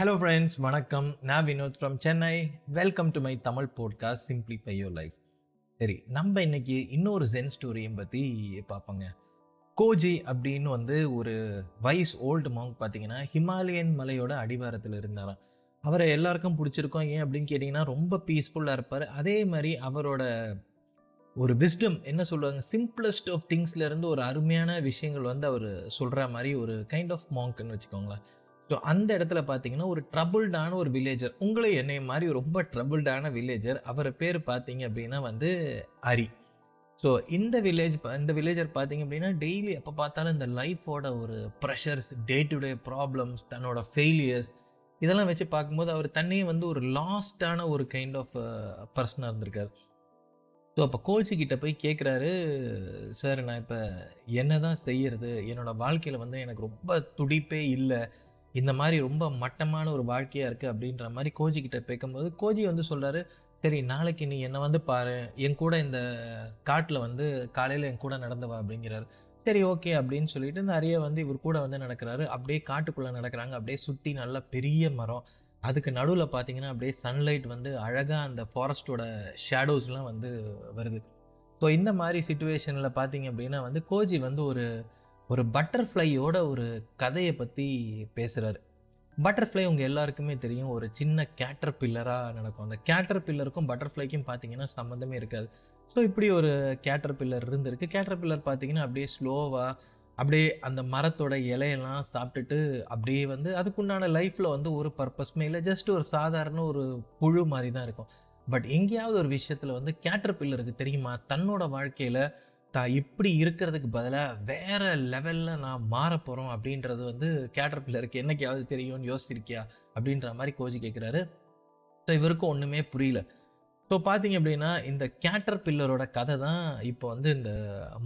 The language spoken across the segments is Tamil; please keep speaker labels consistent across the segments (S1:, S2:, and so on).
S1: ஹலோ ஃப்ரெண்ட்ஸ் வணக்கம். நான் Vinod from Chennai welcome to my Tamil podcast simplify your life சரி நம்ம இன்னைக்கு இன்னொரு ஜென் ஸ்டோரியை பற்றி பார்ப்போங்க. கோஜி அப்படின்னு வந்து ஒரு வைஸ் ஓல்டு மாங்க் பார்த்தீங்கன்னா ஹிமாலயன் மலையோட அடிவாரத்தில் இருந்தாராம். அவரை எல்லாருக்கும் பிடிச்சிருக்கோம். ஏன் அப்படின்னு கேட்டிங்கன்னா ரொம்ப பீஸ்ஃபுல்லாக இருப்பார். அதே மாதிரி அவரோட ஒரு விஸ்டம் என்ன சொல்லுவாங்க சிம்பிளஸ்ட் ஆஃப் திங்ஸ்லேருந்து ஒரு அருமையான விஷயங்கள் வந்து அவர் சொல்கிற மாதிரி ஒரு கைண்ட் ஆஃப் மாங்க்னு வச்சுக்கோங்களேன். ஸோ அந்த இடத்துல பார்த்தீங்கன்னா ஒரு ட்ரபுள்டான ஒரு வில்லேஜர் உங்களை என்னை மாதிரி ரொம்ப ட்ரபுள்டான வில்லேஜர் அவர் பேர் பார்த்தீங்க அப்படின்னா வந்து அரி ஸோ இந்த வில்லேஜ் இந்த வில்லேஜர் பார்த்தீங்க அப்படின்னா டெய்லி எப்போ பார்த்தாலும் இந்த லைஃபோட ஒரு pressures day to day problems தன்னோட ஃபெயிலியர்ஸ் இதெல்லாம் வச்சு பார்க்கும்போது அவர் தன்னையே வந்து ஒரு லாஸ்டான ஒரு கைண்ட் ஆஃப் பர்சனாக இருந்திருக்கார். ஸோ அப்போ கோச்சு கிட்ட போய் கேட்குறாரு சார் நான் இப்போ என்ன தான் செய்யறது? என்னோட வாழ்க்கையில் வந்து எனக்கு ரொம்ப துடிப்பே இல்லை. இந்த மாதிரி ரொம்ப மட்டமான ஒரு வாழ்க்கையாக இருக்குது அப்படின்ற மாதிரி கோஜி கிட்ட பேக்கும்போது கோஜி வந்து சொல்கிறாரு சரி நாளைக்கு நீ என்னை வந்து பாரு என் கூட இந்த காட்டில் வந்து காலையில் என் கூட நடந்தவா அப்படிங்கிறாரு. சரி ஓகே அப்படின்னு சொல்லிட்டு நிறைய வந்து இவர் கூட வந்து நடக்கிறாரு. அப்படியே காட்டுக்குள்ளே நடக்கிறாங்க. அப்படியே சுற்றி நல்ல பெரிய மரம். அதுக்கு நடுவில் பார்த்தீங்கன்னா அப்படியே சன்லைட் வந்து அழகாக அந்த ஃபாரஸ்ட்டோட ஷேடோஸ்லாம் வந்து வருது. ஸோ இந்த மாதிரி சுச்சுவேஷனில் பார்த்தீங்க அப்படின்னா வந்து கோஜி வந்து ஒரு ஒரு பட்டர்ஃப்ளையோட ஒரு கதையை பற்றி பேசுகிறாரு பட்டர்ஃப்ளை உங்கள் எல்லாருக்குமே தெரியும் ஒரு சின்ன கேட்டர் பில்லராக நடக்கும். அந்த கேட்டர் பில்லருக்கும் பட்டர்ஃப்ளைக்கும் பார்த்தீங்கன்னா சம்மந்தமே இருக்காது. ஸோ இப்படி ஒரு கேட்டர் பில்லர் இருந்திருக்கு. கேட்டர் பில்லர் பார்த்தீங்கன்னா அப்படியே ஸ்லோவாக அப்படியே அந்த மரத்தோட இலையெல்லாம் சாப்பிட்டுட்டு அப்படியே வந்து அதுக்குண்டான லைஃப்பில் வந்து ஒரு பர்பஸ்மே இல்லை. ஜஸ்ட் ஒரு சாதாரண ஒரு புழு மாதிரி தான் இருக்கும். பட் எங்கேயாவது ஒரு விஷயத்தில் வந்து கேட்டர் பில்லருக்கு தெரியுமா? தன்னோட வாழ்க்கையில் தான் இப்படி இருக்கிறதுக்கு பதிலாக வேறு லெவலில் நான் மாற போகிறோம் அப்படின்றது வந்து கேட்டர் பில்லருக்கு என்னைக்காவது தெரியும்னு யோசிச்சிருக்கியா? அப்படின்ற மாதிரி கோஜி கேட்குறாரு ஸோ இவருக்கும் ஒன்றுமே புரியல. ஸோ பார்த்தீங்க அப்படின்னா இந்த கேட்டர் பில்லரோட கதை தான் இப்போ வந்து இந்த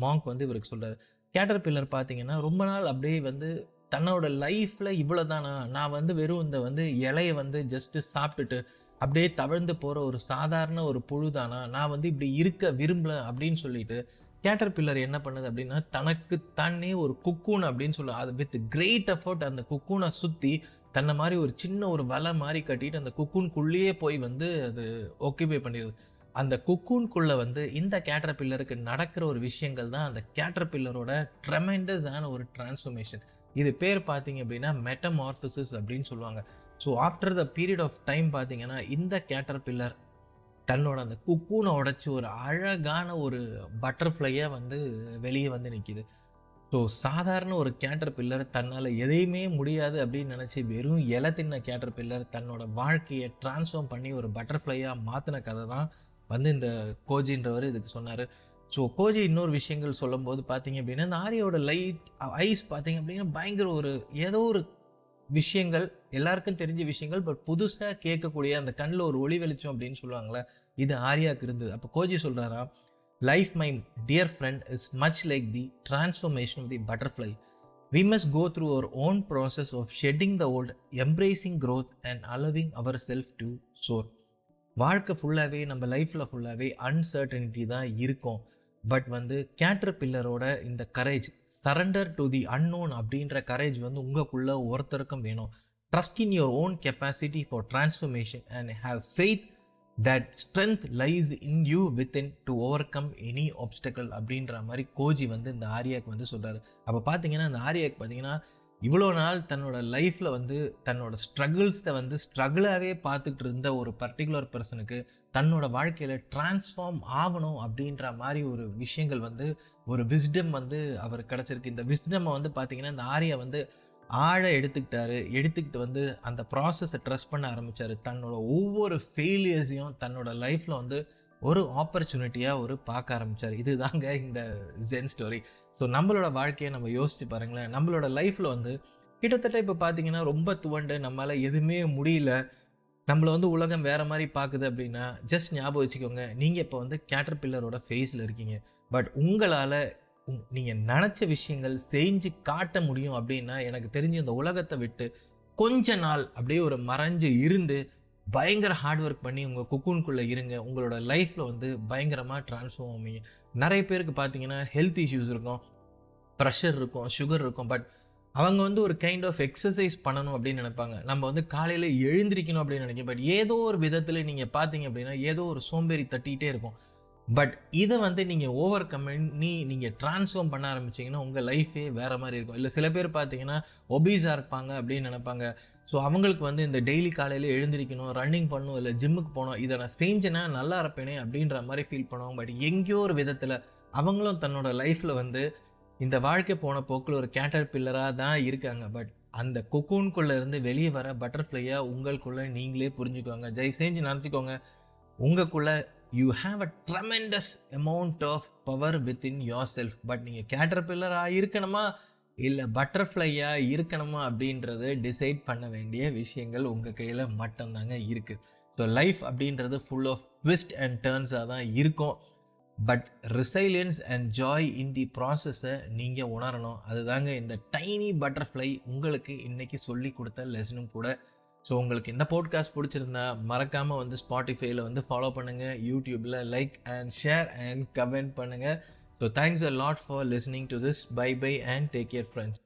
S1: மாங்க் வந்து இவருக்கு சொல்கிறாரு கேட்டர் பில்லர் பார்த்தீங்கன்னா ரொம்ப நாள் அப்படியே வந்து தன்னோட லைஃப்பில் இவ்வளோ தானா நான் வந்து வெறும் இந்த வந்து இலையை வந்து ஜஸ்ட்டு சாப்பிட்டுட்டு அப்படியே தவழ்ந்து போகிற ஒரு சாதாரண ஒரு புழுதானா? நான் வந்து இப்படி இருக்க விரும்பல அப்படின்னு சொல்லிட்டு கேட்டர் பில்லர் என்ன பண்ணுது அப்படின்னா தனக்கு தானே ஒரு குக்கூன் அப்படின்னு சொல்ல அது வித் கிரேட் எஃபர்ட் அந்த குக்கூனை சுற்றி தன்னை மாதிரி ஒரு சின்ன ஒரு வலை மாதிரி கட்டிட்டு அந்த குக்கூன்குள்ளேயே போய் வந்து அது ஓக்கிபை பண்ணிடுது. அந்த குக்கூன்குள்ளே வந்து இந்த கேட்டர் பில்லருக்கு நடக்கிற ஒரு விஷயங்கள் தான் அந்த கேட்டர் பில்லரோட ட்ரெமெண்டஸான ஒரு டிரான்ஸ்ஃபர்மேஷன் இது பேர் பார்த்தீங்க அப்படின்னா மெட்டமார்பிசிஸ் அப்படின்னு சொல்லுவாங்க. So after the period of time பார்த்தீங்கன்னா இந்த கேட்டர் பில்லர் தன்னோட அந்த குக்கூனை உடச்சி ஒரு அழகான ஒரு பட்டர்ஃப்ளையாக வந்து வெளியே வந்து நிற்கிது ஸோ சாதாரண ஒரு கேட்டர் பில்லர் தன்னால் எதையுமே முடியாது அப்படின்னு நினச்சி வெறும் இலை தின்ன கேட்டர் பில்லர் தன்னோட வாழ்க்கையை டிரான்ஸ்ஃபார்ம் பண்ணி ஒரு பட்டர்ஃப்ளையாக மாற்றின கதை தான் வந்து இந்த கோஜின்றவர் இதுக்கு சொன்னார். ஸோ கோஜி இன்னொரு விஷயங்கள் சொல்லும்போது பார்த்தீங்க அப்படின்னா இந்த ஆரியோட லைட் ஐஸ் பார்த்தீங்க அப்படின்னா பயங்கர ஒரு ஏதோ ஒரு விஷயங்கள் எல்லாருக்கும் தெரிஞ்ச விஷயங்கள் பட் புதுசாக கேட்கக்கூடிய அந்த கண்ணில் ஒரு ஒளி வெளிச்சம் அப்படின்னு சொல்லுவாங்களே இது ஆரியாவுக்கு இருந்தது. அப்போ கோஜி சொல்கிறாரா life my dear friend is much like the transformation of the butterfly we must go through our own process of shedding the old embracing growth and allowing our self to soar வாழ்க்கை ஃபுல்லாகவே நம்ம லைஃப்பில் ஃபுல்லாகவே அன்சர்டனிட்டி தான் இருக்கும். பட் வந்து கேட்டர் பில்லரோட இந்த courage surrender to the unknown அப்படின்ற கரேஜ் வந்து உங்களுக்குள்ள ஒருத்தருக்கும் வேணும். Trust in your own capacity for transformation and have faith that strength lies in you within to overcome any obstacle அப்படின்ற மாதிரி கோஜி வந்து இந்த ஆரியாக்கு வந்து சொல்கிறாரு அப்போ பார்த்தீங்கன்னா இந்த ஆரியாக்கு பார்த்தீங்கன்னா இவ்வளோ நாள் தன்னோட லைஃப்பில் வந்து தன்னோட ஸ்ட்ரகிள்ஸை வந்து ஸ்ட்ரகிளாகவே பார்த்துக்கிட்டு இருந்த ஒரு பர்டிகுலர் பர்சனுக்கு தன்னோட வாழ்க்கையில் டிரான்ஸ்ஃபார்ம் ஆகணும் அப்படின்ற மாதிரி ஒரு விஷயங்கள் வந்து ஒரு விஸ்டம் வந்து அவர் கிடச்சிருக்கு. இந்த விஸ்டமை வந்து பார்த்திங்கன்னா இந்த ஆரியா வந்து ஆழ எடுத்துக்கிட்டாரு. எடுத்துக்கிட்டு வந்து அந்த ப்ராசஸை ட்ரஸ்ட் பண்ண ஆரம்பித்தார் தன்னோட ஒவ்வொரு ஃபெயிலியர்ஸையும் தன்னோட லைஃப்பில் வந்து ஒரு ஆப்பர்ச்சுனிட்டியாக ஒரு பார்க்க ஆரம்பித்தார் இதுதாங்க இந்த ஜென் ஸ்டோரி ஸோ நம்மளோட வாழ்க்கையை நம்ம யோசித்து பாருங்களேன். நம்மளோட லைஃப்பில் வந்து கிட்டத்தட்ட இப்போ பார்த்தீங்கன்னா ரொம்ப துவண்டு நம்மளால் எதுவுமே முடியல. நம்மளை வந்து உலகம் வேறு மாதிரி பார்க்குது அப்படின்னா ஜஸ்ட் ஞாபகம் வச்சுக்கோங்க. நீங்கள் இப்போ வந்து கேட்டர் பில்லரோட ஃபேஸில் இருக்கீங்க. பட் உங்களால் நீங்கள் நினச்ச விஷயங்கள் செஞ்சு காட்ட முடியும் அப்படின்னா எனக்கு தெரிஞ்சு இந்த உலகத்தை விட்டு கொஞ்ச நாள் அப்படியே ஒரு மறைஞ்சு இருந்து பயங்கர ஹார்ட் ஒர்க் பண்ணி உங்கள் குக்கூனுக்குள்ளே இருங்க. உங்களோட லைஃப்பில் வந்து பயங்கரமாக ட்ரான்ஸ்ஃபார்ம் ஆவீங்க. நிறைய பேருக்கு பார்த்தீங்கன்னா ஹெல்த் இஷ்யூஸ் இருக்கும். ப்ரெஷர் இருக்கும் சுகர் இருக்கும். பட் அவங்க வந்து ஒரு கைண்ட் ஆஃப் எக்ஸசைஸ் பண்ணணும் அப்படின்னு நினைப்பாங்க. நம்ம வந்து காலையில் எழுந்திரிக்கணும் அப்படின்னு நினைக்கிறேன் பட் ஏதோ ஒரு விதத்தில் நீங்கள் பார்த்தீங்க அப்படின்னா ஏதோ ஒரு சோம்பேறி தட்டிகிட்டே இருக்கும். பட் இதை வந்து நீங்கள் ஓவர் கம் பண்ணி நீங்கள் ட்ரான்ஸ்ஃபார்ம் பண்ண ஆரம்பிச்சிங்கன்னா உங்கள் லைஃபே வேறு மாதிரி இருக்கும். இல்லை சில பேர் பார்த்தீங்கன்னா ஒபீஸாக இருப்பாங்க அப்படின்னு நினைப்பாங்க. ஸோ அவங்களுக்கு வந்து இந்த டெய்லி காலையில் எழுந்திரிக்கணும் ரன்னிங் பண்ணணும் இல்லை ஜிம்முக்கு போகணும் இதை நான் செஞ்சேன்னா நல்லா இருப்பேனே அப்படின்ற மாதிரி ஃபீல் பண்ணுவாங்க. பட் எங்கேயோ ஒரு விதத்தில் அவங்களும் தன்னோட லைஃப்பில் வந்து இந்த வாழ்க்கை போன போக்கில் ஒரு கேட்டர் பில்லராக தான் இருக்காங்க. பட் அந்த கொக்கூன்குள்ளே இருந்து வெளியே வர பட்டர்ஃப்ளையாக உங்களுக்குள்ளே நீங்களே புரிஞ்சுக்கோங்க தயவு செஞ்சு நினச்சிக்கோங்க. உங்களுக்குள்ளே you have a tremendous amount of power within your self but நீங்கள் கேட்டர் பில்லராக இருக்கணுமா? இல்லை பட்டர்ஃப்ளையாக இருக்கணுமா அப்படின்றது டிசைட் பண்ண வேண்டிய விஷயங்கள் உங்கள் கையில் மட்டும்தாங்க இருக்குது ஸோ லைஃப் அப்படின்றது ஃபுல் ஆஃப் ட்விஸ்ட் அண்ட் டேர்ன்ஸாக தான் இருக்கும். But resilience and joy in the ப்ராசஸை நீங்கள் உணரணும். அதுதாங்க இந்த டைனி பட்டர்ஃப்ளை உங்களுக்கு இன்றைக்கி சொல்லி கொடுத்த லெசனும் கூட ஸோ உங்களுக்கு இந்த பாட்காஸ்ட் பிடிச்சிருந்தா மறக்காமல் வந்து ஸ்பாட்டிஃபைல வந்து ஃபாலோ பண்ணுங்கள் யூடியூப்பில் like and share and comment பண்ணுங்கள் so thanks a lot for listening to this bye bye and take care friends